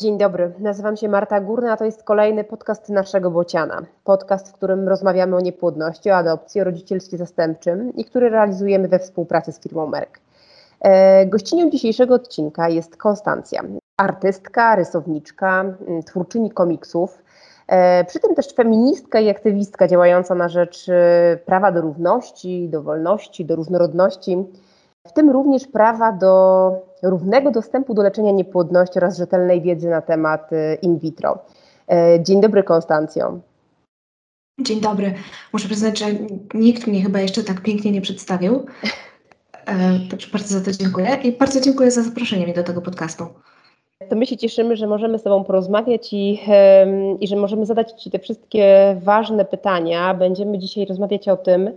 Dzień dobry, nazywam się Marta Górna, a to jest kolejny podcast naszego Bociana. Podcast, w którym rozmawiamy o niepłodności, o adopcji, o rodzicielstwie zastępczym i który realizujemy we współpracy z firmą Merck. E, gościnią dzisiejszego odcinka jest Konstancja, artystka, rysowniczka, twórczyni komiksów, e, przy tym też feministka i aktywistka działająca na rzecz e, prawa do równości, do wolności, do różnorodności w tym również prawa do równego dostępu do leczenia niepłodności oraz rzetelnej wiedzy na temat y, in vitro. E, dzień dobry, Konstancjo. Dzień dobry. Muszę przyznać, że nikt mnie chyba jeszcze tak pięknie nie przedstawił. E, także bardzo za to dziękuję i bardzo dziękuję za zaproszenie mnie do tego podcastu. To my się cieszymy, że możemy z Tobą porozmawiać i, i że możemy zadać Ci te wszystkie ważne pytania. Będziemy dzisiaj rozmawiać o tym,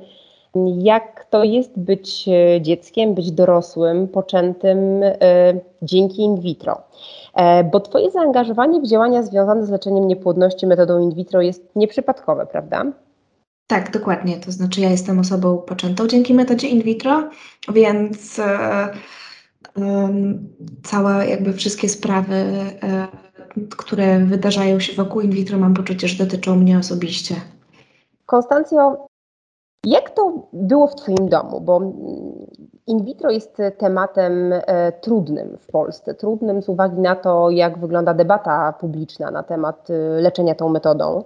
jak to jest być e, dzieckiem, być dorosłym, poczętym e, dzięki in vitro. E, bo Twoje zaangażowanie w działania związane z leczeniem niepłodności metodą in vitro jest nieprzypadkowe, prawda? Tak, dokładnie. To znaczy, ja jestem osobą poczętą dzięki metodzie in vitro, więc całe, jakby wszystkie sprawy, które wydarzają się wokół in vitro, mam poczucie, że dotyczą mnie osobiście. Konstancjo, jak to było w Twoim domu? Bo in vitro jest tematem e, trudnym w Polsce, trudnym z uwagi na to, jak wygląda debata publiczna na temat e, leczenia tą metodą.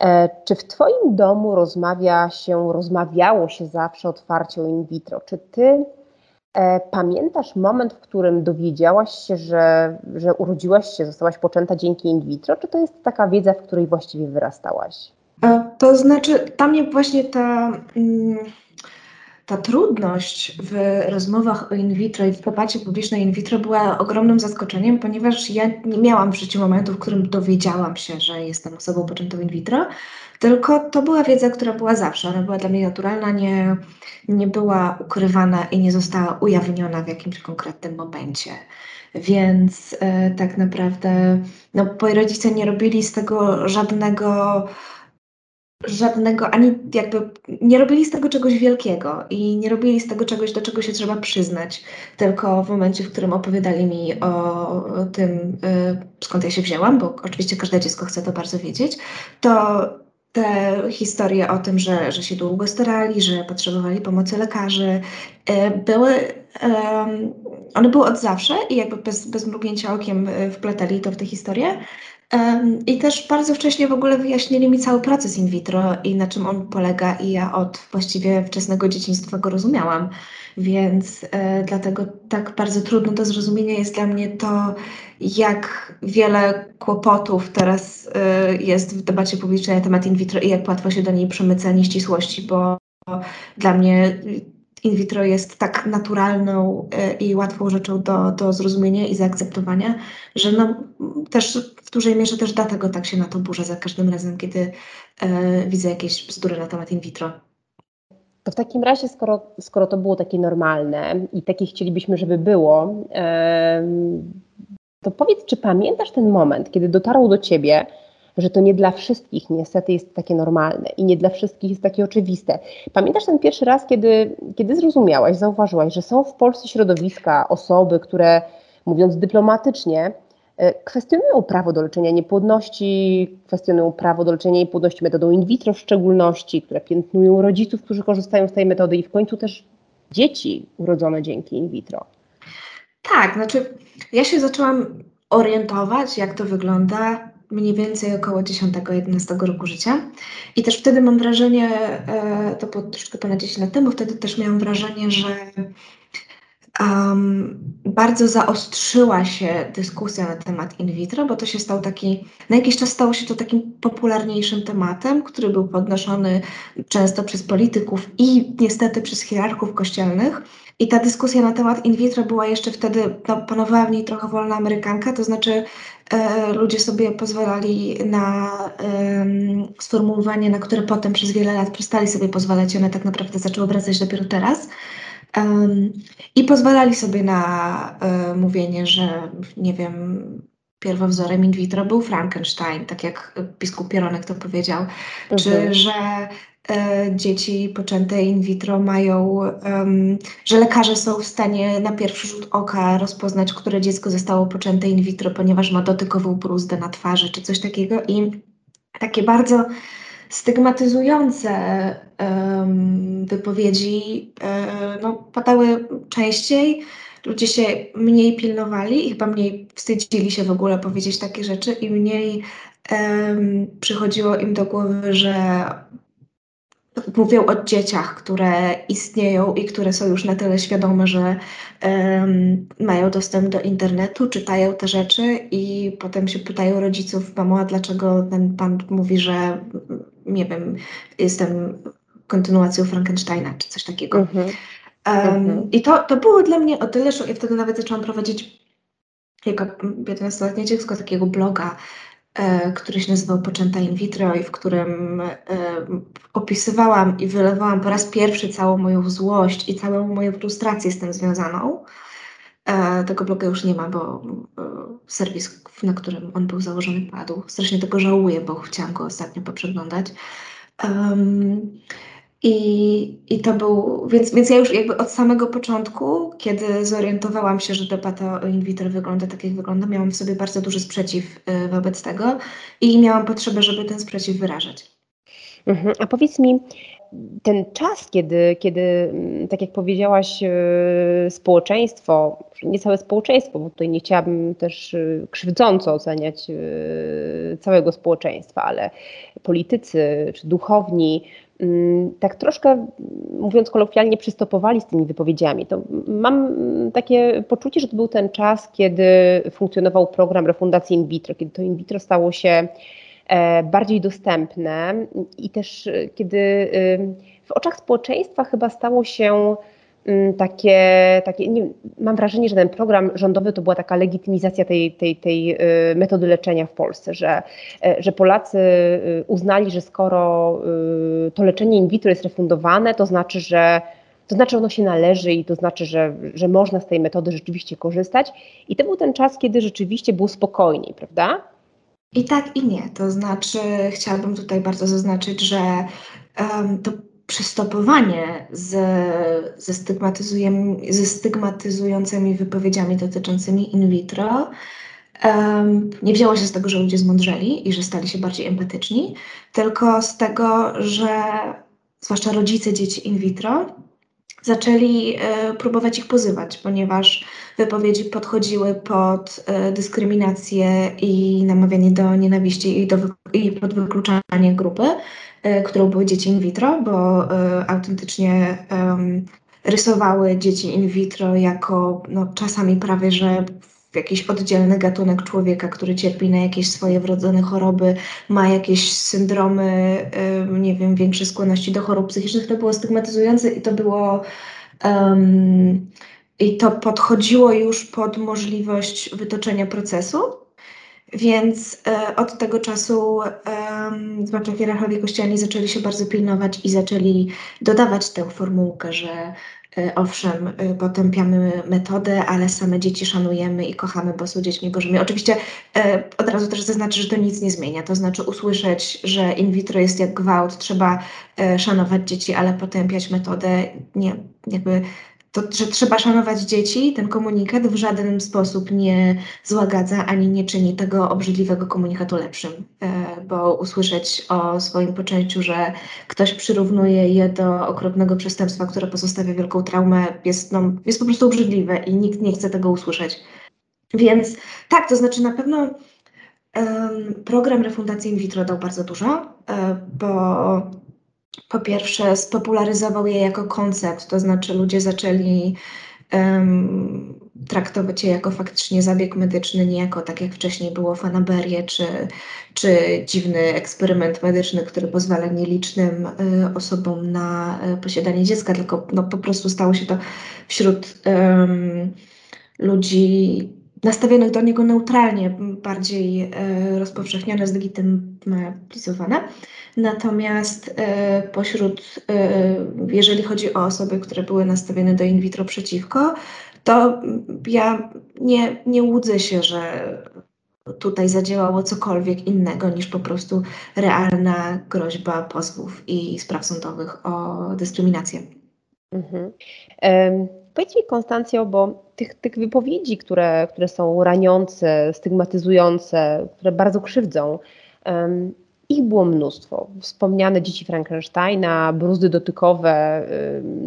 E, czy w Twoim domu rozmawia się, rozmawiało się zawsze otwarcie o in vitro? Czy Ty pamiętasz moment, w którym dowiedziałaś się, że, że urodziłaś się, zostałaś poczęta dzięki in vitro? Czy to jest taka wiedza, w której właściwie wyrastałaś? E, to znaczy, tam właśnie ta, mm, ta trudność w rozmowach o in vitro i w debacie publicznej in vitro była ogromnym zaskoczeniem, ponieważ ja nie miałam w życiu momentu, w którym dowiedziałam się, że jestem osobą poczętą in vitro, tylko to była wiedza, która była zawsze. Ona była dla mnie naturalna, nie, nie była ukrywana i nie została ujawniona w jakimś konkretnym momencie. Więc e, tak naprawdę no, moi rodzice nie robili z tego żadnego żadnego, ani jakby nie robili z tego czegoś wielkiego i nie robili z tego czegoś, do czego się trzeba przyznać, tylko w momencie, w którym opowiadali mi o tym, y, skąd ja się wzięłam, bo oczywiście każde dziecko chce to bardzo wiedzieć, to te historie o tym, że, że się długo starali, że potrzebowali pomocy lekarzy, y, były, one były od zawsze i jakby bez, bez mrugnięcia okiem y, wpletali to w tę historię. I też bardzo wcześnie w ogóle wyjaśnili mi cały proces in vitro i na czym on polega, i ja od właściwie wczesnego dzieciństwa go rozumiałam. Więc e, dlatego tak bardzo trudno do zrozumienia jest dla mnie to, jak wiele kłopotów teraz e, jest w debacie publicznej na temat in vitro i jak łatwo się do niej przemyca nieścisłości, bo dla mnie in vitro jest tak naturalną e, i łatwą rzeczą do, do zrozumienia i zaakceptowania, że no, też w dużej mierze też dlatego tak się na to burzę za każdym razem, kiedy e, widzę jakieś bzdury na temat in vitro. To w takim razie, skoro, skoro to było takie normalne i takie chcielibyśmy, żeby było, e, to powiedz, czy pamiętasz ten moment, kiedy dotarło do ciebie, że to nie dla wszystkich niestety jest takie normalne i nie dla wszystkich jest takie oczywiste. Pamiętasz ten pierwszy raz, kiedy, kiedy zrozumiałaś, zauważyłaś, że są w Polsce środowiska, osoby, które mówiąc dyplomatycznie, e, kwestionują prawo do leczenia niepłodności, kwestionują prawo do leczenia niepłodności metodą in vitro w szczególności, które piętnują rodziców, którzy korzystają z tej metody i w końcu też dzieci urodzone dzięki in vitro. Tak, znaczy ja się zaczęłam orientować, jak to wygląda mniej więcej około 10-11 roku życia. I też wtedy mam wrażenie, e, to było troszkę ponad 10 lat temu, wtedy też miałam wrażenie, że um, bardzo zaostrzyła się dyskusja na temat in vitro, bo to się stał taki, na jakiś czas stało się to takim popularniejszym tematem, który był podnoszony często przez polityków i niestety przez hierarchów kościelnych. I ta dyskusja na temat in vitro była jeszcze wtedy, no, panowała w niej trochę wolna amerykanka, to znaczy e, ludzie sobie pozwalali na e, sformułowanie, na które potem przez wiele lat przestali sobie pozwalać, one tak naprawdę zaczęły wracać dopiero teraz. Um, I pozwalali sobie na e, mówienie, że nie wiem, pierwowzorem in vitro był Frankenstein, tak jak biskup Pieronek to powiedział, mhm. czy że e, dzieci poczęte in vitro mają, że lekarze są w stanie na pierwszy rzut oka rozpoznać, które dziecko zostało poczęte in vitro, ponieważ ma dotykową bruzdę na twarzy czy coś takiego. I takie bardzo stygmatyzujące wypowiedzi um, no, padały częściej. Ludzie się mniej pilnowali i chyba mniej wstydzili się w ogóle powiedzieć takie rzeczy i mniej przychodziło im do głowy, że mówią o dzieciach, które istnieją i które są już na tyle świadome, że um, mają dostęp do internetu, czytają te rzeczy i potem się pytają rodziców, mamo, a dlaczego ten pan mówi, że nie wiem, jestem kontynuacją Frankensteina czy coś takiego. Um, mhm. I to, to było dla mnie o tyle, że ja wtedy nawet zaczęłam prowadzić jako 15-letnie dziecko takiego bloga, e, który się nazywał Poczęta in vitro i w którym e, opisywałam i wylewałam po raz pierwszy całą moją złość i całą moją frustrację z tym związaną. E, tego bloga już nie ma, bo e, serwis, na którym on był założony, padł. Strasznie tego żałuję, bo chciałam go ostatnio poprzeglądać. Um, i, I to był, więc, więc ja już jakby od samego początku, kiedy zorientowałam się, że debata o in vitro wygląda tak, jak wygląda, miałam w sobie bardzo duży sprzeciw y, wobec tego i miałam potrzebę, żeby ten sprzeciw wyrażać. Mhm. A powiedz mi, ten czas, kiedy, kiedy, mm, tak jak powiedziałaś, y, społeczeństwo, nie całe społeczeństwo, bo tutaj nie chciałabym też y, krzywdząco oceniać całego społeczeństwa, ale politycy czy duchowni Mm, tak troszkę, mówiąc kolokwialnie, przystopowali z tymi wypowiedziami. To mam takie poczucie, że to był ten czas, kiedy funkcjonował program refundacji in vitro, kiedy to in vitro stało się e, bardziej dostępne i też e, kiedy w oczach społeczeństwa chyba stało się Mm, takie, takie nie, mam wrażenie, że ten program rządowy to była taka legitymizacja tej, tej, tej metody leczenia w Polsce, że, e, że Polacy uznali, że skoro to leczenie in vitro jest refundowane, to znaczy, że to znaczy ono się należy i to znaczy, że, że można z tej metody rzeczywiście korzystać. I to był ten czas, kiedy rzeczywiście było spokojniej, prawda? I tak, i nie. To znaczy, chciałabym tutaj bardzo zaznaczyć, że um, to przystopowanie z, ze, ze stygmatyzującymi wypowiedziami dotyczącymi in vitro um, nie wzięło się z tego, że ludzie zmądrzeli i że stali się bardziej empatyczni, tylko z tego, że zwłaszcza rodzice dzieci in vitro zaczęli e, próbować ich pozywać, ponieważ wypowiedzi podchodziły pod e, dyskryminację i namawianie do nienawiści i, do, i pod wykluczanie grupy, e, którą były dzieci in vitro, bo autentycznie rysowały dzieci in vitro jako no, czasami prawie, że jakiś oddzielny gatunek człowieka, który cierpi na jakieś swoje wrodzone choroby, ma jakieś syndromy, nie wiem, większe skłonności do chorób psychicznych, to było stygmatyzujące i to było um, i to podchodziło już pod możliwość wytoczenia procesu. Więc e, od tego czasu, e, zwłaszcza hierarchowie kościelni, zaczęli się bardzo pilnować i zaczęli dodawać tę formułkę, że owszem, e, potępiamy metodę, ale same dzieci szanujemy i kochamy, bo są dziećmi Bożymi. Oczywiście e, od razu też zaznaczę, że to nic nie zmienia. To znaczy usłyszeć, że in vitro jest jak gwałt, trzeba e, szanować dzieci, ale potępiać metodę, nie, jakby to, że trzeba szanować dzieci, ten komunikat w żaden sposób nie złagadza ani nie czyni tego obrzydliwego komunikatu lepszym, e, bo usłyszeć o swoim poczęciu, że ktoś przyrównuje je do okropnego przestępstwa, które pozostawia wielką traumę, jest, no, jest po prostu obrzydliwe i nikt nie chce tego usłyszeć. Więc tak, to znaczy na pewno um, program refundacji in vitro dał bardzo dużo, e, bo po pierwsze spopularyzował je jako koncept, to znaczy ludzie zaczęli um, traktować je jako faktycznie zabieg medyczny, nie jako tak jak wcześniej było fanaberie czy, czy dziwny eksperyment medyczny, który pozwala nielicznym y, osobom na y, posiadanie dziecka, tylko no, po prostu stało się to wśród um, ludzi nastawionych do niego neutralnie, bardziej y, rozpowszechnione, zlegitymizowane. Natomiast e, pośród, e, jeżeli chodzi o osoby, które były nastawione do in vitro przeciwko, to ja nie, nie łudzę się, że tutaj zadziałało cokolwiek innego niż po prostu realna groźba pozwów i spraw sądowych o dyskryminację. Mhm. Powiedz mi, Konstancjo, bo tych, tych wypowiedzi, które, które są raniące, stygmatyzujące, które bardzo krzywdzą, um, ich było mnóstwo. Wspomniane dzieci Frankensteina, bruzdy dotykowe,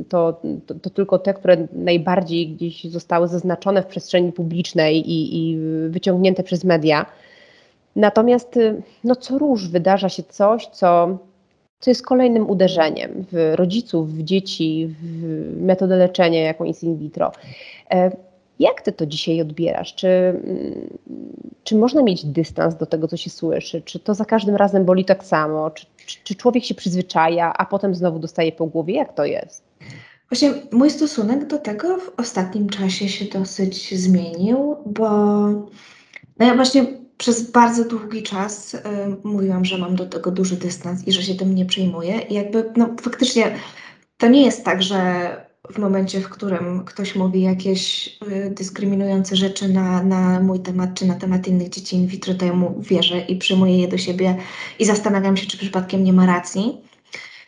to, to, to, tylko te, które najbardziej gdzieś zostały zaznaczone w przestrzeni publicznej i, i wyciągnięte przez media. Natomiast y, no, co róż wydarza się coś, co co jest kolejnym uderzeniem w rodziców, w dzieci, w metodę leczenia, jaką jest in vitro. Jak ty to dzisiaj odbierasz? Czy, czy można mieć dystans do tego, co się słyszy? Czy to za każdym razem boli tak samo? Czy, czy, czy człowiek się przyzwyczaja, a potem znowu dostaje po głowie? Jak to jest? Właśnie mój stosunek do tego w ostatnim czasie się dosyć zmienił, bo no ja właśnie przez bardzo długi czas y, mówiłam, że mam do tego duży dystans i że się tym nie przejmuję. I jakby, no faktycznie to nie jest tak, że w momencie, w którym ktoś mówi jakieś y, dyskryminujące rzeczy na, na mój temat czy na temat innych dzieci in vitro, to ja mu wierzę i przyjmuję je do siebie i zastanawiam się, czy przypadkiem nie ma racji.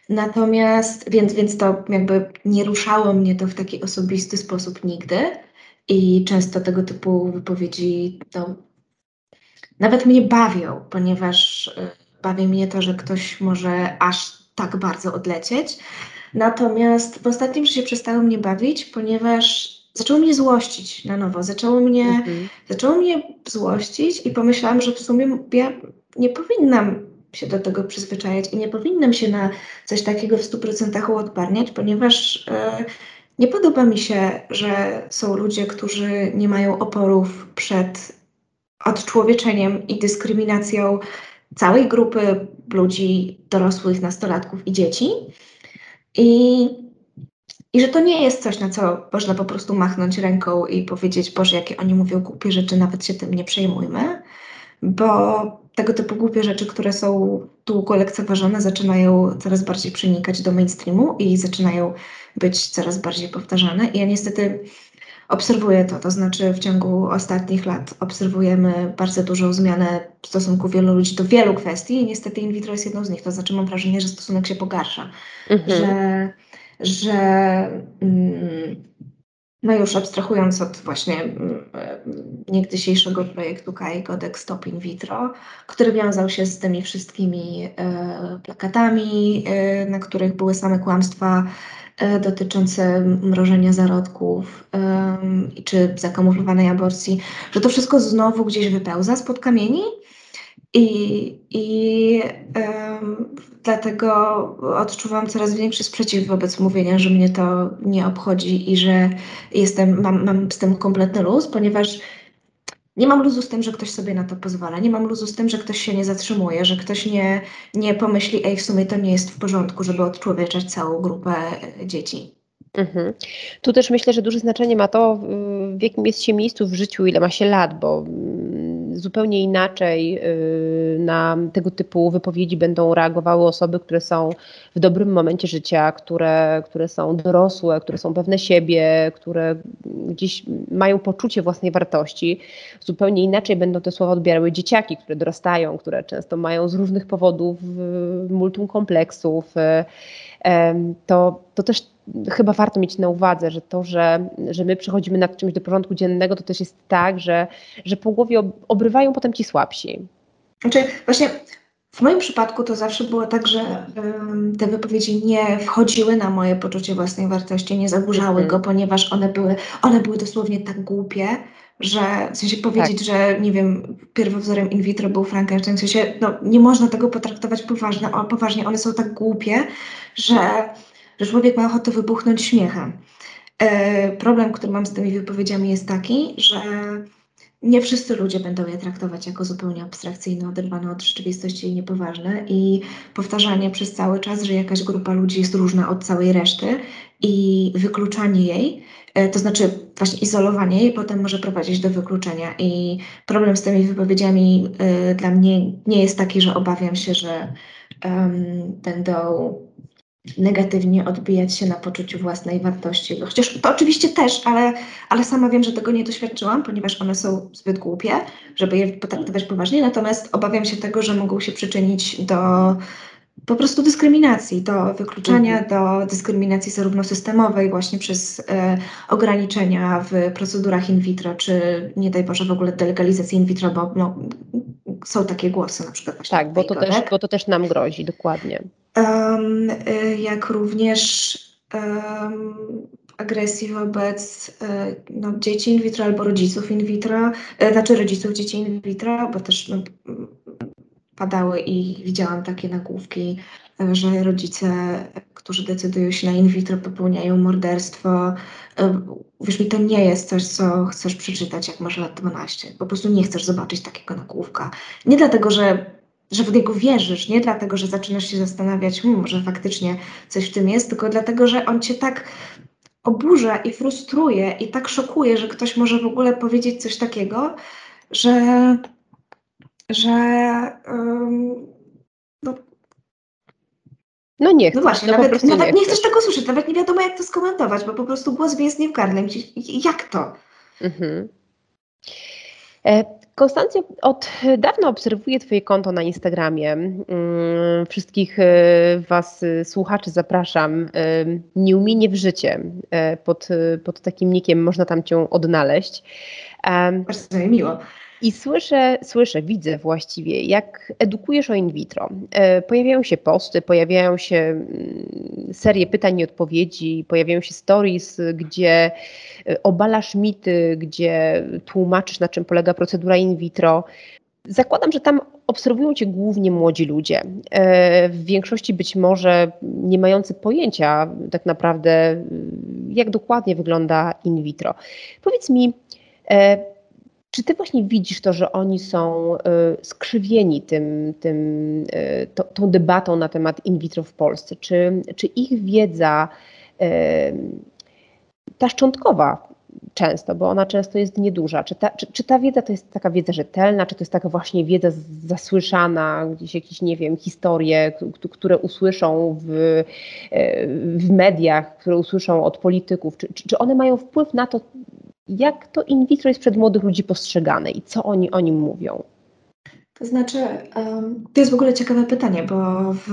Natomiast, więc, więc to jakby nie ruszało mnie to w taki osobisty sposób nigdy. I często tego typu wypowiedzi no, nawet mnie bawią, ponieważ y, bawi mnie to, że ktoś może aż tak bardzo odlecieć. Natomiast w ostatnim czasie przestało mnie bawić, ponieważ zaczęło mnie złościć na nowo. Zaczęło mnie, mhm. zaczęło mnie złościć i pomyślałam, że w sumie ja nie powinnam się do tego przyzwyczajać i nie powinnam się na coś takiego w 100% uodparniać, ponieważ e, nie podoba mi się, że są ludzie, którzy nie mają oporów przed odczłowieczeniem i dyskryminacją całej grupy ludzi, dorosłych, nastolatków i dzieci. I, I że to nie jest coś, na co można po prostu machnąć ręką i powiedzieć, Boże, jakie oni mówią głupie rzeczy, nawet się tym nie przejmujmy, bo tego typu głupie rzeczy, które są długo lekceważone, zaczynają coraz bardziej przenikać do mainstreamu i zaczynają być coraz bardziej powtarzane. I ja niestety obserwuję to, to znaczy w ciągu ostatnich lat obserwujemy bardzo dużą zmianę w stosunku wielu ludzi do wielu kwestii i niestety in vitro jest jedną z nich. To znaczy mam wrażenie, że stosunek się pogarsza, mhm. że, że mm, no już abstrahując od właśnie mm, niegdysiejszego projektu KAI Kodek Stop In Vitro, który wiązał się z tymi wszystkimi e, plakatami, e, na których były same kłamstwa E, dotyczące mrożenia zarodków czy zakamuflowanej aborcji, że to wszystko znowu gdzieś wypełza spod kamieni? I, i um, dlatego odczuwam coraz większy sprzeciw wobec mówienia, że mnie to nie obchodzi i że jestem, mam, mam z tym kompletny luz, ponieważ nie mam luzu z tym, że ktoś sobie na to pozwala. Nie mam luzu z tym, że ktoś się nie zatrzymuje, że ktoś nie, nie pomyśli, ej, w sumie to nie jest w porządku, żeby odczłowieczać całą grupę e, dzieci. Mhm. Tu też myślę, że duże znaczenie ma to, w jakim jest się miejscu w życiu, ile ma się lat, bo mm, zupełnie inaczej y, na tego typu wypowiedzi będą reagowały osoby, które są w dobrym momencie życia, które, które są dorosłe, które są pewne siebie, które gdzieś mają poczucie własnej wartości. Zupełnie inaczej będą te słowa odbierały dzieciaki, które dorastają, które często mają z różnych powodów multum kompleksów. Y, to, to też chyba warto mieć na uwadze, że to, że, że my przechodzimy nad czymś do porządku dziennego, to też jest tak, że, że po głowie obrywają potem ci słabsi. Znaczy, właśnie w moim przypadku to zawsze było tak, że um, te wypowiedzi nie wchodziły na moje poczucie własnej wartości, nie zaburzały mm. go, ponieważ one były, one były dosłownie tak głupie, że w sensie powiedzieć, tak. że nie wiem, pierwowzorem in vitro był Frankenstein, w sensie no, nie można tego potraktować poważnie, o, poważnie, one są tak głupie, że że człowiek ma ochotę wybuchnąć śmiechem. E, problem, który mam z tymi wypowiedziami jest taki, że nie wszyscy ludzie będą je traktować jako zupełnie abstrakcyjne, oderwane od rzeczywistości i niepoważne. I powtarzanie przez cały czas, że jakaś grupa ludzi jest różna od całej reszty i wykluczanie jej, e, to znaczy właśnie izolowanie jej, potem może prowadzić do wykluczenia. I problem z tymi wypowiedziami y, dla mnie nie jest taki, że obawiam się, że um, będą negatywnie odbijać się na poczuciu własnej wartości. Chociaż to oczywiście też, ale, ale sama wiem, że tego nie doświadczyłam, ponieważ one są zbyt głupie, żeby je potraktować poważnie. Natomiast obawiam się tego, że mogą się przyczynić do po prostu dyskryminacji, do wykluczenia, mhm. do dyskryminacji zarówno systemowej, właśnie przez e, ograniczenia w procedurach in vitro, czy nie daj Boże w ogóle delegalizacji in vitro, bo no, są takie głosy na przykład. Tak, bo to, też, bo to też nam grozi, dokładnie. Um, jak również agresji wobec e, no, dzieci in vitro albo rodziców in vitro, e, znaczy rodziców dzieci in vitro, bo też no, padały i widziałam takie nagłówki, że rodzice, którzy decydują się na in vitro, popełniają morderstwo. Wiesz mi, to nie jest coś, co chcesz przeczytać, jak masz lat 12. Po prostu nie chcesz zobaczyć takiego nagłówka. Nie dlatego, że, że w niego wierzysz, nie dlatego, że zaczynasz się zastanawiać, hmm, może faktycznie coś w tym jest, tylko dlatego, że on cię tak oburza i frustruje i tak szokuje, że ktoś może w ogóle powiedzieć coś takiego, że że um, no, no nie chcesz. No właśnie, no nawet, nawet nie, chcesz tego słyszeć, nawet nie wiadomo jak to skomentować, bo po prostu głos więznie w gardle. Jak to? Mhm. E, Konstancjo, od dawna obserwuję Twoje konto na Instagramie. Mm, wszystkich e, Was, e, słuchaczy, zapraszam. Nie umienie w życie. Pod, pod takim nikiem można tam Cię odnaleźć. Bardzo mi miło. I słyszę, słyszę, widzę właściwie, jak edukujesz o in vitro. E, pojawiają się posty, pojawiają się mm, serie pytań i odpowiedzi, pojawiają się stories, gdzie e, obalasz mity, gdzie tłumaczysz, na czym polega procedura in vitro. Zakładam, że tam obserwują Cię głównie młodzi ludzie, e, w większości być może nie mający pojęcia tak naprawdę, jak dokładnie wygląda in vitro. Powiedz mi, czy ty właśnie widzisz to, że oni są y, skrzywieni tym, tym, y, to, tą debatą na temat in vitro w Polsce? Czy, czy ich wiedza, y, ta szczątkowa często, bo ona często jest nieduża, czy ta, czy, czy ta wiedza to jest taka wiedza rzetelna, czy to jest taka właśnie wiedza zasłyszana, gdzieś jakieś, nie wiem, historie, które usłyszą w, w mediach, które usłyszą od polityków, czy, czy one mają wpływ na to, jak to in vitro jest przed młodych ludzi postrzegane i co oni o nim mówią? To znaczy, to jest w ogóle ciekawe pytanie, bo w,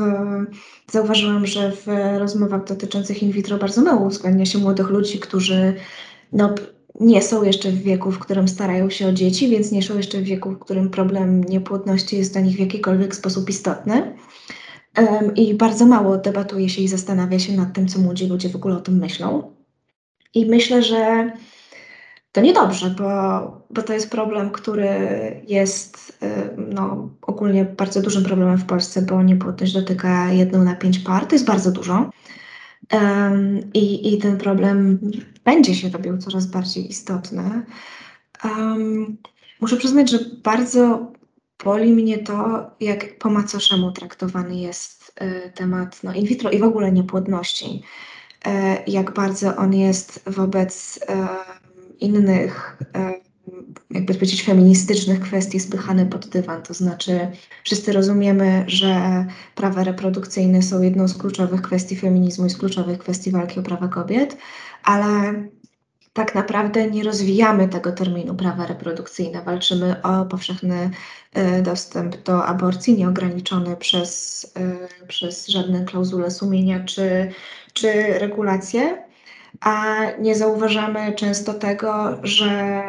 zauważyłam, że w rozmowach dotyczących in vitro bardzo mało uwzględnia się młodych ludzi, którzy no, nie są jeszcze w wieku, w którym starają się o dzieci, więc nie są jeszcze w wieku, w którym problem niepłodności jest dla nich w jakikolwiek sposób istotny. I bardzo mało debatuje się i zastanawia się nad tym, co młodzi ludzie w ogóle o tym myślą. I myślę, że to niedobrze, bo, bo to jest problem, który jest y, no, ogólnie bardzo dużym problemem w Polsce, bo niepłodność dotyka jedną na pięć par, to jest bardzo dużo. Um, i, I ten problem będzie się robił coraz bardziej istotny. Um, muszę przyznać, że bardzo boli mnie to, jak po macoszemu traktowany jest y, temat no, in vitro i w ogóle niepłodności. Y, jak bardzo on jest wobec y, innych, e, jakby powiedzieć, feministycznych kwestii spychane pod dywan. To znaczy, wszyscy rozumiemy, że prawa reprodukcyjne są jedną z kluczowych kwestii feminizmu i z kluczowych kwestii walki o prawa kobiet, ale tak naprawdę nie rozwijamy tego terminu prawa reprodukcyjne. Walczymy o powszechny e, dostęp do aborcji, nieograniczony przez, e, przez żadne klauzule sumienia czy, czy regulacje a nie zauważamy często tego, że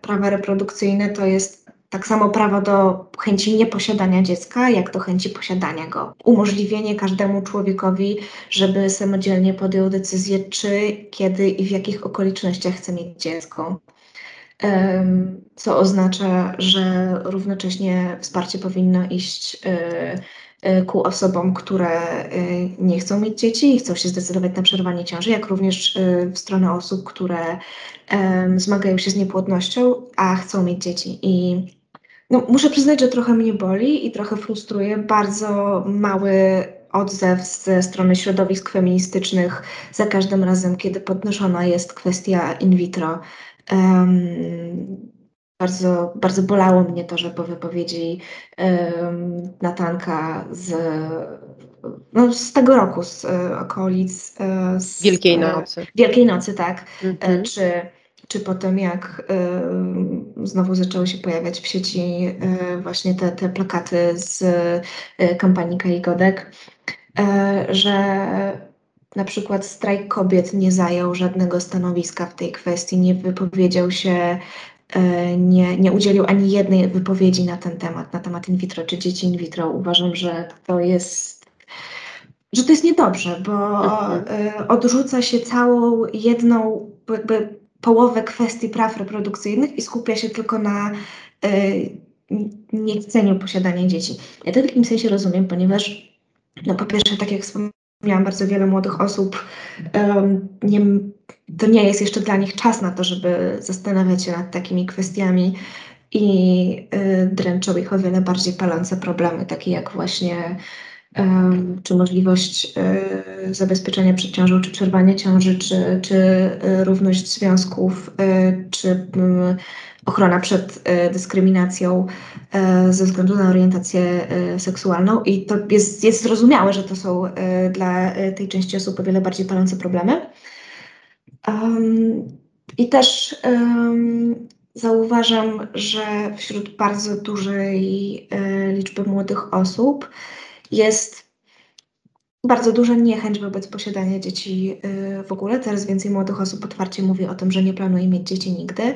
prawa reprodukcyjne to jest tak samo prawo do chęci nieposiadania dziecka, jak do chęci posiadania go. Umożliwienie każdemu człowiekowi, żeby samodzielnie podjął decyzję, czy, kiedy i w jakich okolicznościach chce mieć dziecko. Co oznacza, że równocześnie wsparcie powinno iść y, ku osobom, które y, nie chcą mieć dzieci i chcą się zdecydować na przerwanie ciąży, jak również y, w stronę osób, które zmagają się z niepłodnością, a chcą mieć dzieci. I no, muszę przyznać, że trochę mnie boli i trochę frustruje bardzo mały odzew ze strony środowisk feministycznych za każdym razem, kiedy podnoszona jest kwestia in vitro. Um, bardzo, bardzo bolało mnie to, że po wypowiedzi um, Natanka z, no, z tego roku, z e, okolic z, Wielkiej Nocy. Wielkiej Nocy, tak. Mhm. Czy, czy po tym, jak znowu zaczęły się pojawiać w sieci właśnie te, te plakaty z kampanii Kai Godek, że na przykład strajk kobiet nie zajął żadnego stanowiska w tej kwestii, nie wypowiedział się, e, nie, nie udzielił ani jednej wypowiedzi na ten temat, na temat in vitro czy dzieci in vitro. Uważam, że to jest, że to jest niedobrze, bo mhm. E, odrzuca się całą jedną jakby połowę kwestii praw reprodukcyjnych i skupia się tylko na e, niechceniu posiadania dzieci. Ja to w takim sensie rozumiem, ponieważ no po pierwsze, tak jak wspomniałam, bardzo wiele młodych osób. Nie, to nie jest jeszcze dla nich czas na to, żeby zastanawiać się nad takimi kwestiami i y, dręczą ich o wiele bardziej palące problemy, takie jak właśnie czy możliwość y, zabezpieczenia przed ciążą, czy przerwanie ciąży, czy, czy y, równość związków, czy ochrona przed dyskryminacją ze względu na orientację seksualną i to jest, jest zrozumiałe, że to są dla tej części osób o wiele bardziej palące problemy. Um, I też um, zauważam, że wśród bardzo dużej liczby młodych osób jest bardzo duża niechęć wobec posiadania dzieci w ogóle. Teraz więcej młodych osób otwarcie mówi o tym, że nie planuje mieć dzieci nigdy.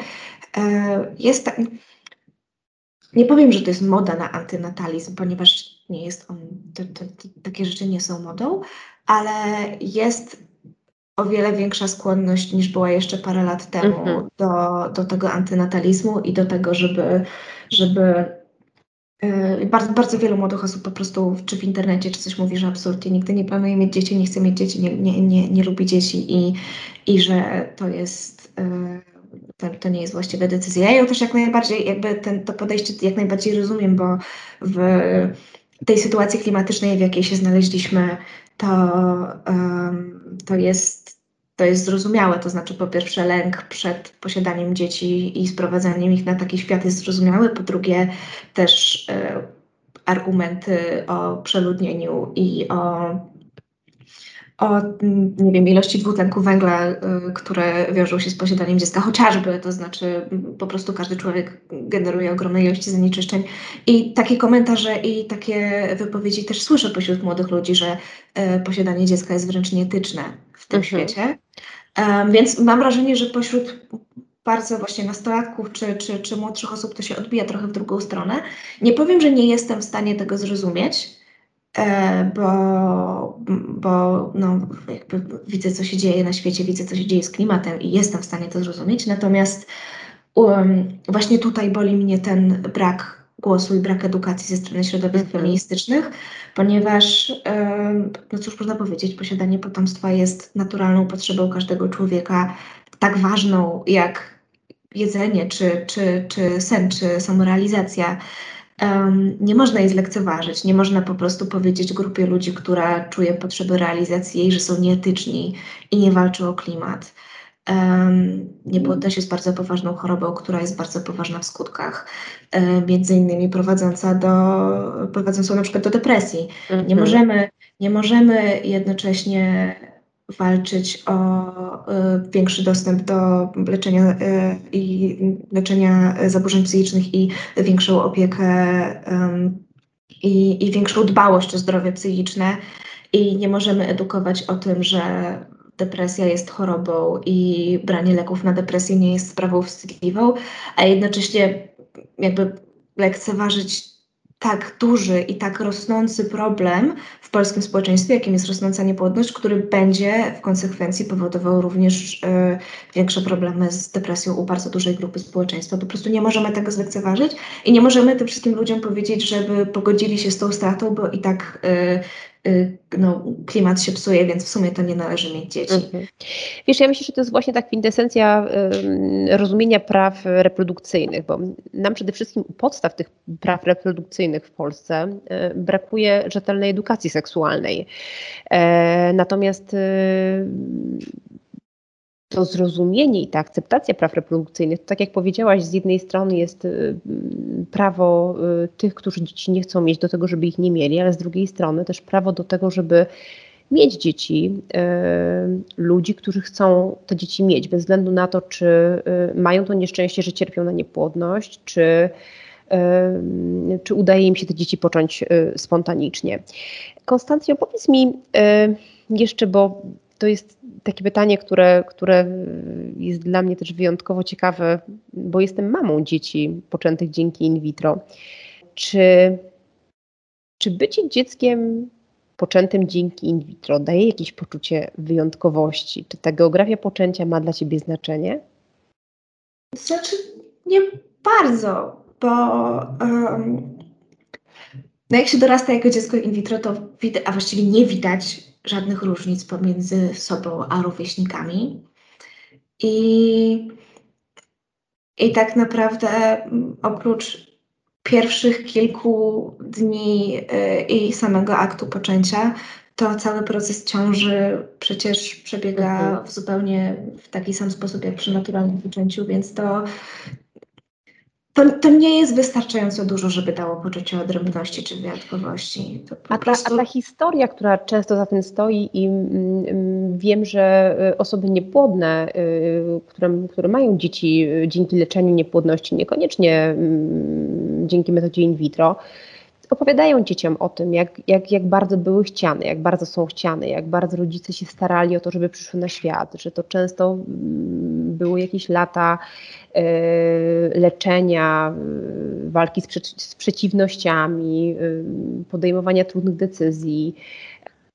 E, jest nie powiem, że to jest moda na antynatalizm, ponieważ nie jest on, to, to, to, takie rzeczy nie są modą, ale jest o wiele większa skłonność niż była jeszcze parę lat temu -hmm. do, do tego antynatalizmu i do tego, żeby, żeby yy, bardzo, bardzo wielu młodych osób po prostu czy w internecie, czy coś mówi, że absolutnie nigdy nie planuje mieć dzieci, nie chce mieć dzieci, nie, nie, nie, nie lubi dzieci i, i że to jest yy, to, to nie jest właściwa decyzja. Ja ją też jak najbardziej, jakby ten, to podejście jak najbardziej rozumiem, bo w tej sytuacji klimatycznej, w jakiej się znaleźliśmy, to, um, to jest to jest zrozumiałe, to znaczy po pierwsze lęk przed posiadaniem dzieci i sprowadzaniem ich na taki świat jest zrozumiały, po drugie też e, argumenty o przeludnieniu i o o nie wiem, ilości dwutlenku węgla, y, które wiążą się z posiadaniem dziecka, chociażby, to znaczy po prostu każdy człowiek generuje ogromne ilości zanieczyszczeń. I takie komentarze i takie wypowiedzi też słyszę pośród młodych ludzi, że y, posiadanie dziecka jest wręcz nieetyczne w tym mhm. świecie. Um, więc mam wrażenie, że pośród bardzo właśnie nastolatków czy, czy, czy młodszych osób to się odbija trochę w drugą stronę. Nie powiem, że nie jestem w stanie tego zrozumieć, bo, bo no, widzę, co się dzieje na świecie, widzę, co się dzieje z klimatem i jestem w stanie to zrozumieć. Natomiast um, właśnie tutaj boli mnie ten brak głosu i brak edukacji ze strony środowisk -hmm. feministycznych, ponieważ, um, no cóż można powiedzieć, posiadanie potomstwa jest naturalną potrzebą każdego człowieka, tak ważną jak jedzenie, czy, czy, czy sen, czy samorealizacja um, nie można jej zlekceważyć. Nie można po prostu powiedzieć grupie ludzi, która czuje potrzeby realizacji jej, że są nieetyczni i nie walczą o klimat. Um, niepłodność jest bardzo poważną chorobą, która jest bardzo poważna w skutkach, um, między innymi prowadząca do, prowadzącą na przykład do depresji. Nie, mhm. możemy, nie możemy jednocześnie walczyć o y, większy dostęp do leczenia y, i leczenia zaburzeń psychicznych i większą opiekę i, i większą dbałość o zdrowie psychiczne. I nie możemy edukować o tym, że depresja jest chorobą i branie leków na depresję nie jest sprawą wstydliwą, a jednocześnie jakby lekceważyć tak duży i tak rosnący problem w polskim społeczeństwie, jakim jest rosnąca niepłodność, który będzie w konsekwencji powodował również y, większe problemy z depresją u bardzo dużej grupy społeczeństwa. Po prostu nie możemy tego zlekceważyć i nie możemy tym wszystkim ludziom powiedzieć, żeby pogodzili się z tą stratą, bo i tak y, no, klimat się psuje, więc w sumie to nie należy mieć dzieci. Mhm. Wiesz, ja myślę, że to jest właśnie ta kwintesencja rozumienia praw reprodukcyjnych, bo nam przede wszystkim u podstaw tych praw reprodukcyjnych w Polsce y, brakuje rzetelnej edukacji seksualnej. E, natomiast y, to zrozumienie i ta akceptacja praw reprodukcyjnych, to tak jak powiedziałaś, z jednej strony jest prawo tych, którzy dzieci nie chcą mieć, do tego, żeby ich nie mieli, ale z drugiej strony też prawo do tego, żeby mieć dzieci, ludzi, którzy chcą te dzieci mieć, bez względu na to, czy mają to nieszczęście, że cierpią na niepłodność, czy czy udaje im się te dzieci począć y, spontanicznie. Konstancjo, powiedz mi y, jeszcze, bo to jest takie pytanie, które, które jest dla mnie też wyjątkowo ciekawe, bo jestem mamą dzieci poczętych dzięki in vitro. Czy, czy bycie dzieckiem poczętym dzięki in vitro daje jakieś poczucie wyjątkowości? Czy ta geografia poczęcia ma dla Ciebie znaczenie? Znaczy, nie bardzo, bo um, no jak się dorasta jako dziecko in vitro, to widać, a właściwie nie widać żadnych różnic pomiędzy sobą a rówieśnikami. I, i tak naprawdę mm, oprócz pierwszych kilku dni y, i samego aktu poczęcia, to cały proces ciąży przecież przebiega mhm. w zupełnie w taki sam sposób jak przy naturalnym poczęciu, więc to to, to nie jest wystarczająco dużo, żeby dało poczucie odrębności czy wyjątkowości. A ta, prostu... a, ta, historia, która często za tym stoi i mm, mm, wiem, że y, osoby niepłodne, y, które, które mają dzieci y, dzięki leczeniu niepłodności, niekoniecznie mm, dzięki metodzie in vitro, opowiadają dzieciom o tym, jak, jak, jak bardzo były chciane, jak bardzo są chciane, jak bardzo rodzice się starali o to, żeby przyszły na świat, że to często były jakieś lata leczenia, e, walki z, z przeciwnościami, e, podejmowania trudnych decyzji.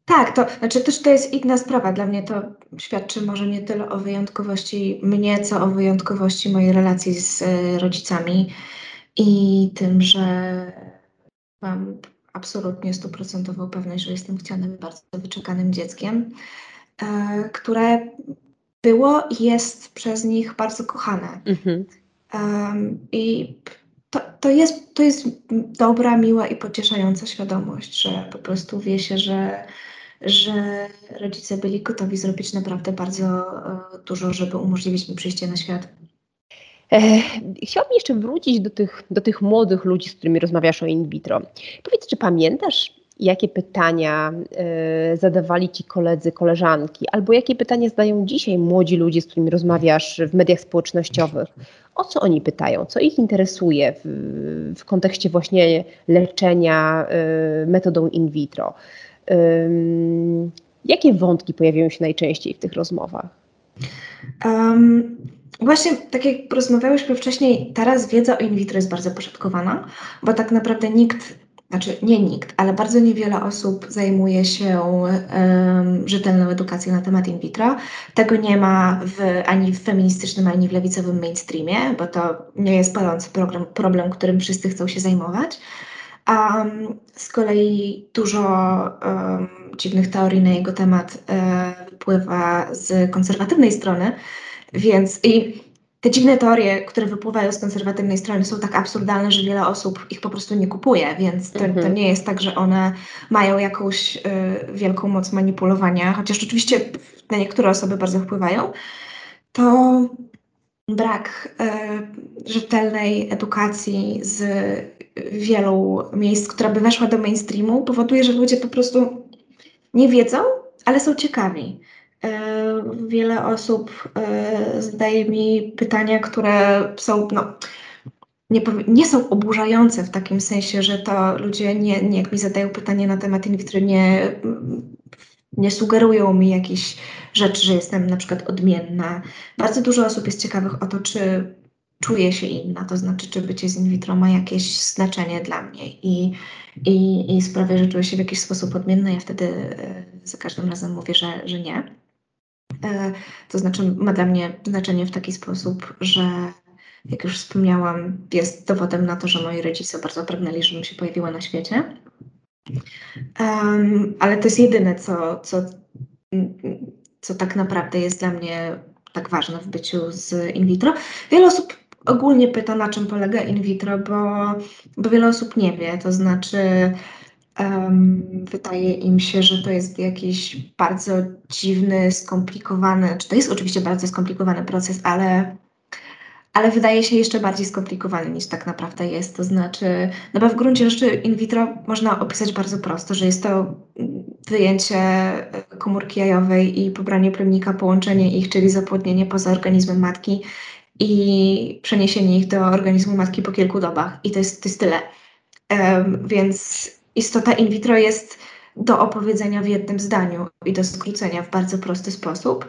Tak, to znaczy też to jest inna sprawa. Dla mnie to świadczy może nie tyle o wyjątkowości mnie, co o wyjątkowości mojej relacji z rodzicami i tym, że mam absolutnie stuprocentową pewność, że jestem chcianym, bardzo wyczekanym dzieckiem, które było i jest przez nich bardzo kochane. Mhm. Um, I to, to, jest, to jest dobra, miła i pocieszająca świadomość, że po prostu wie się, że, że rodzice byli gotowi zrobić naprawdę bardzo e, dużo, żeby umożliwić mi przyjście na świat. E, chciałabym jeszcze wrócić do tych, do tych młodych ludzi, z którymi rozmawiasz o in vitro. Powiedz, czy pamiętasz, jakie pytania y, zadawali ci koledzy, koleżanki, albo jakie pytania zadają dzisiaj młodzi ludzie, z którymi rozmawiasz w mediach społecznościowych. O co oni pytają, co ich interesuje w, w kontekście właśnie leczenia y, metodą in vitro? Jakie wątki pojawiają się najczęściej w tych rozmowach? Um, właśnie tak jak rozmawiałyśmy wcześniej, teraz wiedza o in vitro jest bardzo poszukiwana, bo tak naprawdę nikt znaczy nie nikt, ale bardzo niewiele osób zajmuje się um, rzetelną edukacją na temat in vitro. Tego nie ma w, ani w feministycznym, ani w lewicowym mainstreamie, bo to nie jest palący problem, problem którym wszyscy chcą się zajmować. Um, z kolei dużo um, dziwnych teorii na jego temat um, wypływa z konserwatywnej strony, więc i te dziwne teorie, które wypływają z konserwatywnej strony, są tak absurdalne, że wiele osób ich po prostu nie kupuje, więc to, to mhm. nie jest tak, że one mają jakąś y, wielką moc manipulowania, chociaż oczywiście na niektóre osoby bardzo wpływają. To brak y, rzetelnej edukacji z wielu miejsc, która by weszła do mainstreamu, powoduje, że ludzie po prostu nie wiedzą, ale są ciekawi. E, wiele osób e, zadaje mi pytania, które są no, nie, nie, są oburzające w takim sensie, że to ludzie nie, nie jak mi zadają pytanie na temat in vitro, nie, nie sugerują mi jakichś rzeczy, że jestem na przykład odmienna. Bardzo dużo osób jest ciekawych o to, czy czuję się inna, to znaczy, czy bycie z in vitro ma jakieś znaczenie dla mnie i, i, i sprawia, że czuję się w jakiś sposób odmienna. Ja wtedy e, za każdym razem mówię, że, że nie. E, to znaczy ma dla mnie znaczenie w taki sposób, że jak już wspomniałam, jest dowodem na to, że moi rodzice bardzo pragnęli, żebym się pojawiła na świecie. Um, ale to jest jedyne, co, co, co tak naprawdę jest dla mnie tak ważne w byciu z in vitro. Wiele osób ogólnie pyta, na czym polega in vitro, bo, bo wiele osób nie wie. To znaczy, Um, wydaje im się, że to jest jakiś bardzo dziwny, skomplikowany, czy to jest oczywiście bardzo skomplikowany proces, ale, ale wydaje się jeszcze bardziej skomplikowany niż tak naprawdę jest. To znaczy, no bo w gruncie rzeczy in vitro można opisać bardzo prosto, że jest to wyjęcie komórki jajowej i pobranie plemnika, połączenie ich, czyli zapłodnienie poza organizmem matki i przeniesienie ich do organizmu matki po kilku dobach. I to jest, to jest tyle. Um, więc istota in vitro jest do opowiedzenia w jednym zdaniu i do skrócenia w bardzo prosty sposób,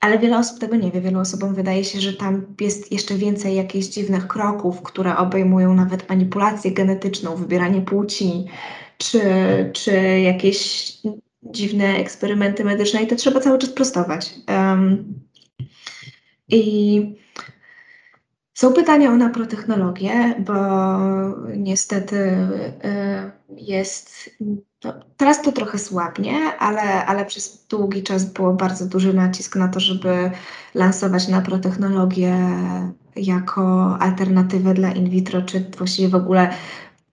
ale wiele osób tego nie wie. Wielu osobom wydaje się, że tam jest jeszcze więcej jakichś dziwnych kroków, które obejmują nawet manipulację genetyczną, wybieranie płci, czy, czy jakieś dziwne eksperymenty medyczne i to trzeba cały czas prostować. Um, I są pytania o naprotechnologię, bo niestety y, jest. No, teraz to trochę słabnie, ale, ale przez długi czas było bardzo duży nacisk na to, żeby lansować naprotechnologię jako alternatywę dla in vitro, czy właściwie w ogóle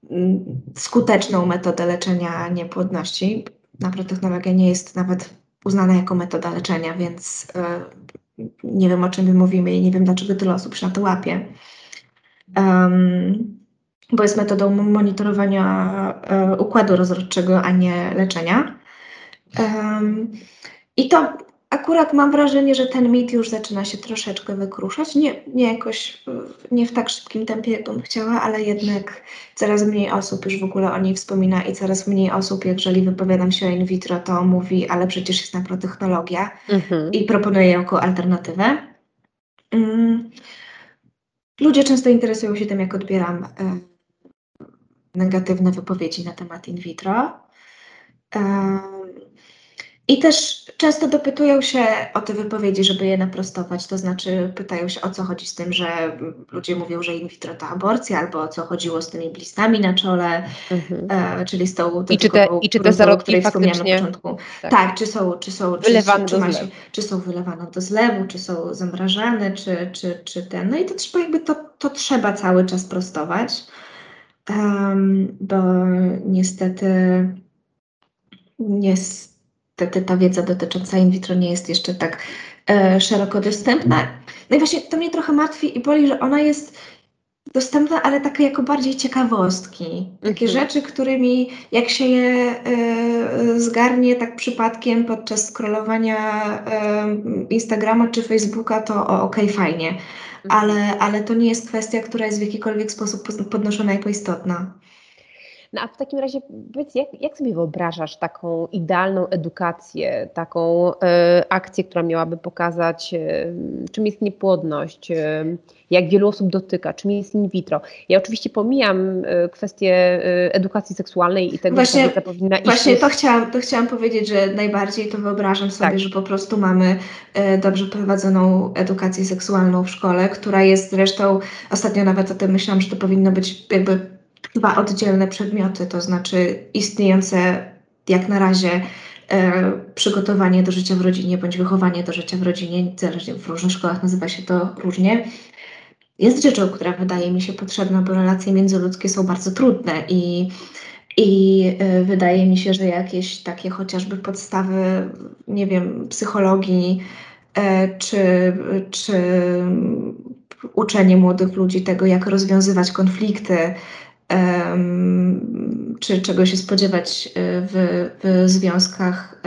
mm, skuteczną metodę leczenia niepłodności. Naprotechnologia nie jest nawet uznana jako metoda leczenia, więc y, nie wiem o czym my mówimy i nie wiem dlaczego tyle osób się na to łapie. Um, bo jest metodą monitorowania um, układu rozrodczego, a nie leczenia. Um, I to akurat mam wrażenie, że ten mit już zaczyna się troszeczkę wykruszać. Nie, nie jakoś, nie w tak szybkim tempie, jak bym chciała, ale jednak coraz mniej osób już w ogóle o niej wspomina i coraz mniej osób, jeżeli wypowiadam się o in vitro, to mówi, ale przecież jest naprotechnologia mhm. i proponuje jako alternatywę. Mm. Ludzie często interesują się tym, jak odbieram y, negatywne wypowiedzi na temat in vitro. Y, i też często dopytują się o te wypowiedzi, żeby je naprostować. To znaczy pytają się o co chodzi z tym, że ludzie mówią, że in vitro to aborcja, albo o co chodziło z tymi blistami na czole, mhm. e, czyli z tą I czy te, i czy te zarodki wspomniałam na początku. Tak. tak, czy są, czy są wylewane czy, do zlewu. Się, czy są wylewane do zlewu, czy są zamrażane, czy, czy, czy ten. No i to trzeba jakby to, to trzeba cały czas prostować. Um, bo niestety jest ta, ta wiedza dotycząca in vitro nie jest jeszcze tak e, szeroko dostępna. No i właśnie to mnie trochę martwi i boli, że ona jest dostępna, ale takie jako bardziej ciekawostki. Takie mhm. rzeczy, którymi jak się je e, zgarnie tak przypadkiem podczas scrollowania e, Instagrama czy Facebooka, to okej, okay, fajnie. Mhm. Ale, ale to nie jest kwestia, która jest w jakikolwiek sposób podnoszona jako istotna. No a w takim razie powiedz, jak, jak sobie wyobrażasz taką idealną edukację, taką y, akcję, która miałaby pokazać, y, czym jest niepłodność, y, jak wielu osób dotyka, czym jest in vitro. Ja oczywiście pomijam kwestię edukacji seksualnej i tego, właśnie, że powinna iść. Właśnie to chciałam, to chciałam powiedzieć, że najbardziej to wyobrażam sobie, tak. że po prostu mamy dobrze prowadzoną edukację seksualną w szkole, która jest zresztą, ostatnio nawet o tym myślałam, że to powinno być jakby dwa oddzielne przedmioty, to znaczy istniejące jak na razie e, przygotowanie do życia w rodzinie bądź wychowanie do życia w rodzinie, zależnie w różnych szkołach nazywa się to różnie, jest rzeczą, która wydaje mi się potrzebna, bo relacje międzyludzkie są bardzo trudne i, i e, wydaje mi się, że jakieś takie chociażby podstawy, nie wiem, psychologii e, czy, czy uczenie młodych ludzi tego, jak rozwiązywać konflikty, czy czego się spodziewać e, w, w związkach,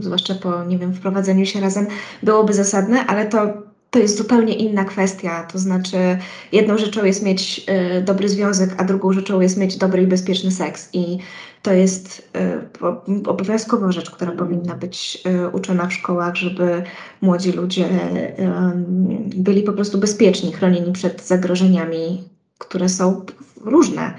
zwłaszcza po, nie wiem, wprowadzeniu się razem, byłoby zasadne, ale to, to jest zupełnie inna kwestia. To znaczy, jedną rzeczą jest mieć e, dobry związek, a drugą rzeczą jest mieć dobry i bezpieczny seks. I to jest e, obowiązkowa rzecz, która powinna być uczona w szkołach, żeby młodzi ludzie byli po prostu bezpieczni, chronieni przed zagrożeniami, które są różne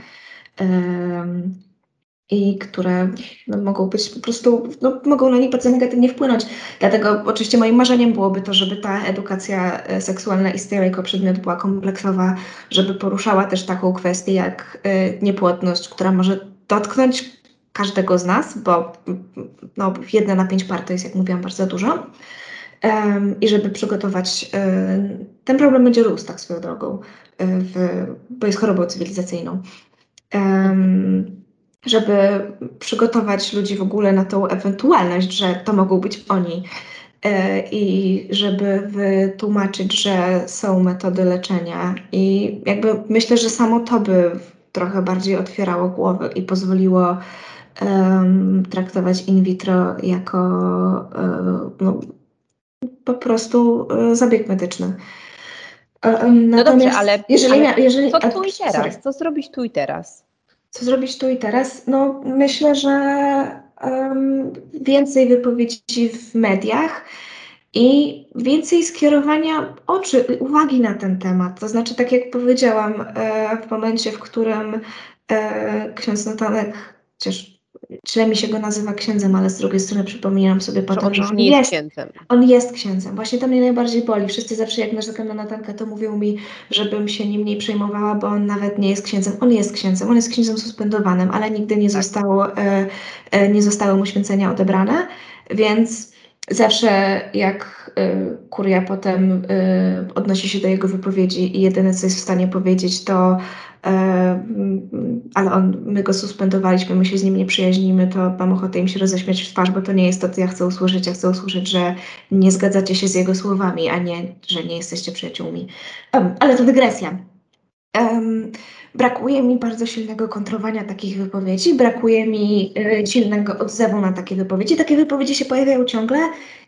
i które no, mogą być po prostu, no, mogą na nich bardzo negatywnie wpłynąć. Dlatego oczywiście moim marzeniem byłoby to, żeby ta edukacja e, seksualna istniała jako przedmiot była kompleksowa, żeby poruszała też taką kwestię jak y, niepłodność, która może dotknąć każdego z nas, bo no, jedna na pięć par to jest, jak mówiłam, bardzo dużo. I żeby przygotować, um, ten problem będzie rósł tak swoją drogą, w, bo jest chorobą cywilizacyjną. Um, żeby przygotować ludzi w ogóle na tą ewentualność, że to mogą być oni e, i żeby wytłumaczyć, że są metody leczenia. I jakby myślę, że samo to by trochę bardziej otwierało głowy i pozwoliło um, traktować in vitro jako um, no, po prostu um, zabieg medyczny. No dobrze, ale, jeżeli, ale jeżeli, co tu i teraz? Sorry. Co zrobić tu i teraz? Co zrobić tu i teraz? No myślę, że więcej wypowiedzi w mediach i więcej skierowania oczy, uwagi na ten temat. To znaczy, tak jak powiedziałam, e, w momencie, w którym e, ksiądz Natanek, chociaż źle mi się go nazywa księdzem, ale z drugiej strony przypominam sobie potem, że on nie jest, księdzem. On jest księdzem. Właśnie to mnie najbardziej boli. Wszyscy zawsze jak narzekam na Natankę, to mówią mi, żebym się nim mniej przejmowała, bo on nawet nie jest księdzem. On jest księdzem. On jest księdzem suspendowanym, ale nigdy nie, tak. zostało, e, e, nie zostały mu święcenia odebrane, więc zawsze jak y, kuria potem y, odnosi się do jego wypowiedzi i jedyne co jest w stanie powiedzieć to ale on, my go suspendowaliśmy, my się z nim nie przyjaźnimy, to mam ochotę im się roześmiać w twarz, bo to nie jest to, co ja chcę usłyszeć. Ja chcę usłyszeć, że nie zgadzacie się z jego słowami, a nie, że nie jesteście przyjaciółmi. Um, ale to dygresja. Um, brakuje mi bardzo silnego kontrowania takich wypowiedzi, brakuje mi y, silnego odzewu na takie wypowiedzi. Takie wypowiedzi się pojawiają ciągle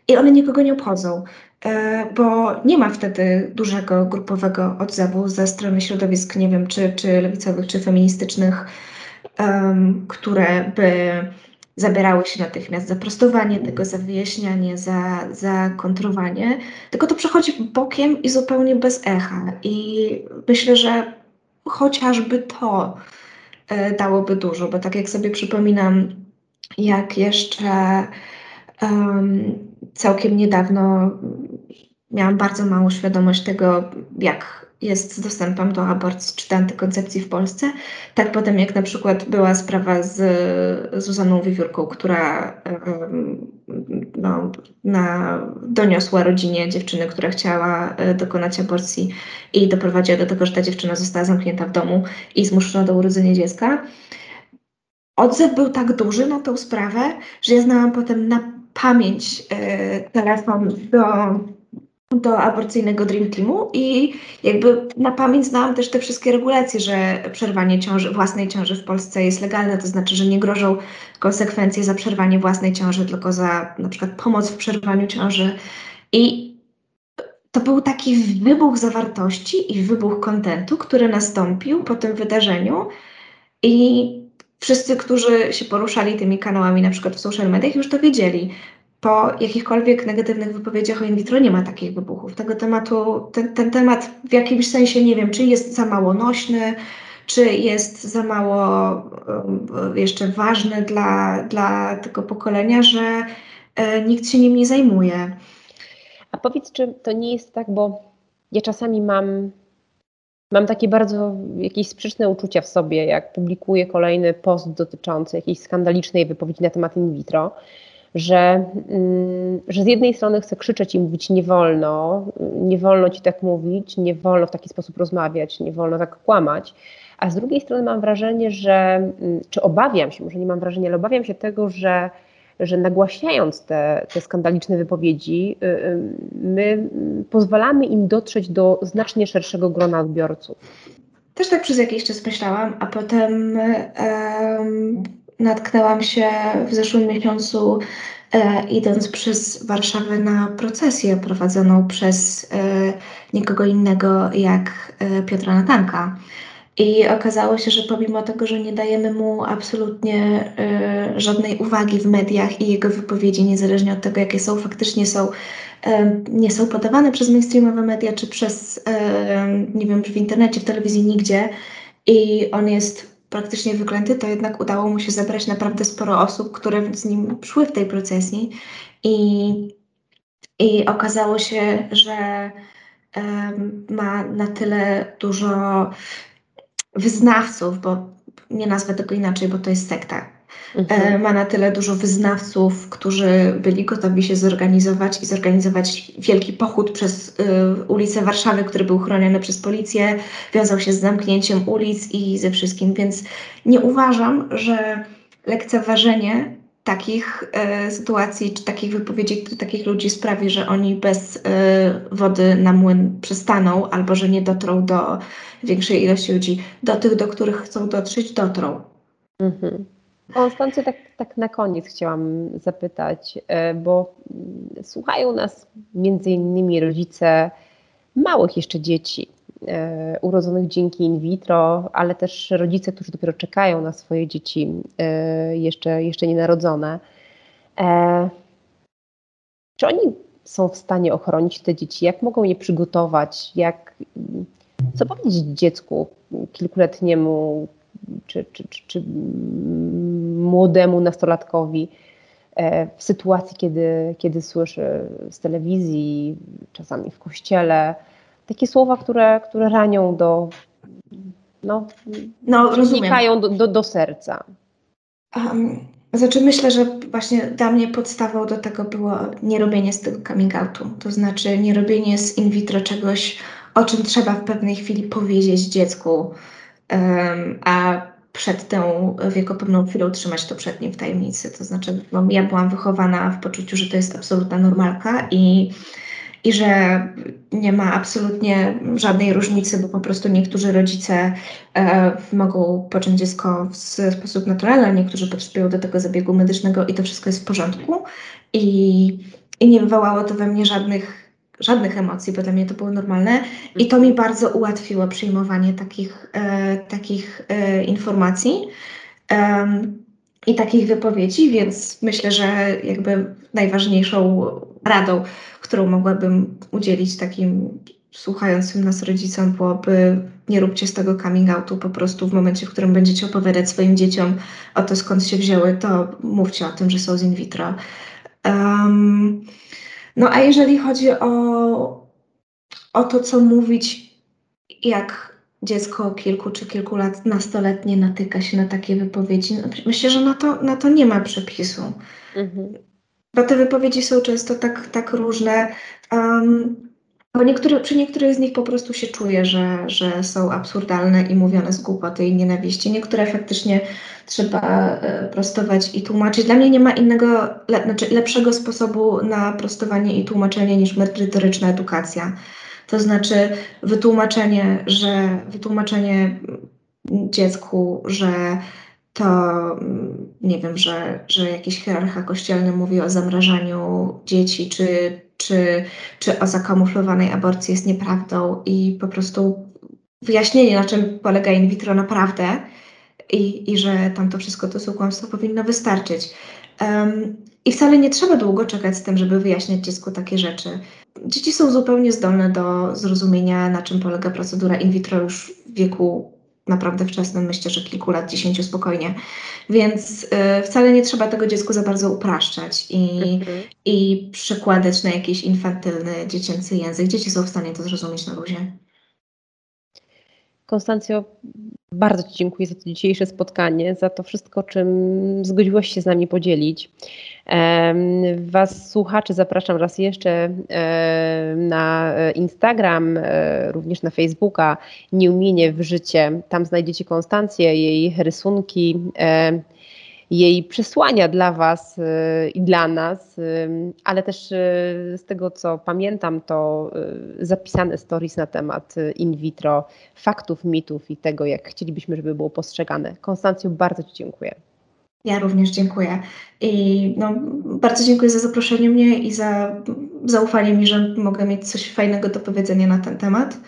i one nikogo nie obchodzą, bo nie ma wtedy dużego grupowego odzewu ze strony środowisk, nie wiem, czy, czy lewicowych, czy feministycznych, które by zabierały się natychmiast za prostowanie tego, za wyjaśnianie, za, za kontrowanie, tylko to przechodzi bokiem i zupełnie bez echa. I myślę, że chociażby to e, dałoby dużo, bo tak jak sobie przypominam, jak jeszcze um, całkiem niedawno miałam bardzo małą świadomość tego, jak jest z dostępem do aborcji czy do antykoncepcji w Polsce. Tak potem jak na przykład była sprawa z Zuzaną Wiewiórką, która no, na, doniosła rodzinie dziewczyny, która chciała e, dokonać aborcji i doprowadziła do tego, że ta dziewczyna została zamknięta w domu i zmuszona do urodzenia dziecka. Odzew był tak duży na tą sprawę, że ja znałam potem na pamięć e, telefon do do aborcyjnego Dream Teamu i jakby na pamięć znałam też te wszystkie regulacje, że przerwanie ciąży, własnej ciąży w Polsce jest legalne, to znaczy, że nie grożą konsekwencje za przerwanie własnej ciąży, tylko za na przykład pomoc w przerwaniu ciąży. I to był taki wybuch zawartości i wybuch kontentu, który nastąpił po tym wydarzeniu i wszyscy, którzy się poruszali tymi kanałami, na przykład w social mediach, już to wiedzieli po jakichkolwiek negatywnych wypowiedziach o in vitro nie ma takich wybuchów. Tego tematu, ten, ten temat w jakimś sensie nie wiem, czy jest za mało nośny, czy jest za mało um, jeszcze ważny dla, dla tego pokolenia, że e, nikt się nim nie zajmuje. A powiedz, czy to nie jest tak, bo ja czasami mam, mam takie bardzo jakieś sprzeczne uczucia w sobie, jak publikuję kolejny post dotyczący jakiejś skandalicznej wypowiedzi na temat in vitro że, mm, że z jednej strony chcę krzyczeć i mówić nie wolno, nie wolno ci tak mówić, nie wolno w taki sposób rozmawiać, nie wolno tak kłamać, a z drugiej strony mam wrażenie, że, mm, czy obawiam się, może nie mam wrażenia, ale obawiam się tego, że, że nagłaśniając te, te skandaliczne wypowiedzi, y, y, my pozwalamy im dotrzeć do znacznie szerszego grona odbiorców. Też tak przez jakiś czas myślałam, a potem um, natknęłam się w zeszłym miesiącu, e, idąc przez Warszawę na procesję prowadzoną przez e, nikogo innego jak e, Piotra Natanka. I okazało się, że pomimo tego, że nie dajemy mu absolutnie y, żadnej uwagi w mediach i jego wypowiedzi, niezależnie od tego, jakie są, faktycznie są, y, nie są podawane przez mainstreamowe media, czy przez, y, nie wiem, w internecie, w telewizji, nigdzie. I on jest praktycznie wyklęty, to jednak udało mu się zebrać naprawdę sporo osób, które z nim szły w tej procesji i, i okazało się, że um, ma na tyle dużo wyznawców, bo nie nazwę tego inaczej, bo to jest sekta. Mhm. Ma na tyle dużo wyznawców, którzy byli gotowi się zorganizować i zorganizować wielki pochód przez y, ulicę Warszawy, który był chroniony przez policję, wiązał się z zamknięciem ulic i ze wszystkim. Więc nie uważam, że lekceważenie takich e, sytuacji, czy takich wypowiedzi, takich ludzi sprawi, że oni bez e, wody na młyn przestaną, albo że nie dotrą do większej ilości ludzi. Do tych, do których chcą dotrzeć, dotrą. Mhm. Konstancję, tak, tak na koniec chciałam zapytać, e, bo mm, słuchają nas między innymi rodzice małych jeszcze dzieci, urodzonych dzięki in vitro, ale też rodzice, którzy dopiero czekają na swoje dzieci e, jeszcze, jeszcze nienarodzone. Czy oni są w stanie ochronić te dzieci? Jak mogą je przygotować? Jak, co powiedzieć dziecku kilkuletniemu, czy, czy, czy, czy młodemu nastolatkowi e, w sytuacji, kiedy, kiedy słyszy z telewizji, czasami w kościele, takie słowa, które, które ranią do, no, no do, do, do serca. Um, znaczy myślę, że właśnie dla mnie podstawą do tego było nie robienie z tego coming outu, to znaczy nie robienie z in vitro czegoś, o czym trzeba w pewnej chwili powiedzieć dziecku, a przed tą wiekopomną chwilą trzymać to przed nim w tajemnicy. To znaczy, no, ja byłam wychowana w poczuciu, że to jest absolutna normalka i, i że nie ma absolutnie żadnej różnicy, bo po prostu niektórzy rodzice e, mogą począć dziecko w sposób naturalny, a niektórzy potrzebują do tego zabiegu medycznego i to wszystko jest w porządku. I, i nie wywołało to we mnie żadnych żadnych emocji, bo dla mnie to było normalne i to mi bardzo ułatwiło przyjmowanie takich, e, takich e, informacji i takich wypowiedzi, więc myślę, że jakby najważniejszą radą, którą mogłabym udzielić takim słuchającym nas rodzicom byłoby nie róbcie z tego coming outu po prostu w momencie, w którym będziecie opowiadać swoim dzieciom o to, skąd się wzięły, to mówcie o tym, że są z in vitro. Um, no a jeżeli chodzi o, o to, co mówić, jak dziecko kilku czy kilku lat nastoletnie natyka się na takie wypowiedzi, no, myślę, że na to, na to nie ma przepisu. Mhm. Bo te wypowiedzi są często tak, tak różne. Um, bo niektóre, przy niektórych z nich po prostu się czuje, że, że są absurdalne i mówione z głupoty i nienawiści. Niektóre faktycznie trzeba e, prostować i tłumaczyć. Dla mnie nie ma innego, le, znaczy lepszego sposobu na prostowanie i tłumaczenie niż merytoryczna edukacja. To znaczy wytłumaczenie, że wytłumaczenie dziecku, że to nie wiem, że, że jakiś hierarcha kościelny mówi o zamrażaniu dzieci, czy czy, czy o zakamuflowanej aborcji jest nieprawdą i po prostu wyjaśnienie, na czym polega in vitro naprawdę i, i że tam to wszystko to są kłamstwa, powinno wystarczyć. Um, I wcale nie trzeba długo czekać z tym, żeby wyjaśniać dziecku takie rzeczy. Dzieci są zupełnie zdolne do zrozumienia, na czym polega procedura in vitro już w wieku naprawdę wczesnym, myślę, że kilku lat, dziesięciu spokojnie. Więc y, wcale nie trzeba tego dziecku za bardzo upraszczać i, mhm. i przekładać na jakiś infantylny, dziecięcy język. Dzieci są w stanie to zrozumieć na luzie. Konstancjo, bardzo Ci dziękuję za to dzisiejsze spotkanie, za to wszystko, czym zgodziłaś się z nami podzielić. Was, słuchaczy, zapraszam raz jeszcze na Instagram, e, również na Facebooka, Nieumienie w życie. Tam znajdziecie Konstancję, jej rysunki jej przesłania dla Was y, i dla nas, ale też y, z tego co pamiętam, to zapisane stories na temat in vitro, faktów, mitów i tego, jak chcielibyśmy, żeby było postrzegane. Konstancju, bardzo Ci dziękuję. Ja również dziękuję. I no, bardzo dziękuję za zaproszenie mnie i za zaufanie mi, że mogę mieć coś fajnego do powiedzenia na ten temat.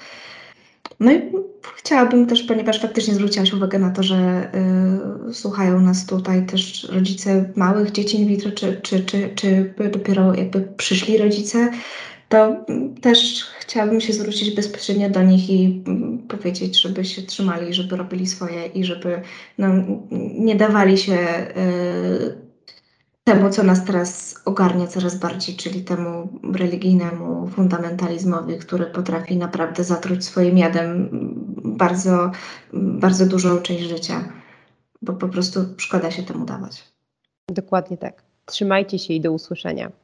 No i chciałabym też, ponieważ faktycznie zwróciłaś uwagę na to, że y, słuchają nas tutaj też rodzice małych dzieci in vitro, czy, czy, czy, czy dopiero jakby przyszli rodzice, to też chciałabym się zwrócić bezpośrednio do nich i mm, powiedzieć, żeby się trzymali, żeby robili swoje i żeby no, nie dawali się y, temu, co nas teraz ogarnia coraz bardziej, czyli temu religijnemu fundamentalizmowi, który potrafi naprawdę zatruć swoim jadem bardzo, bardzo dużą część życia. bo po prostu szkoda się temu dawać. Dokładnie tak. Trzymajcie się i do usłyszenia.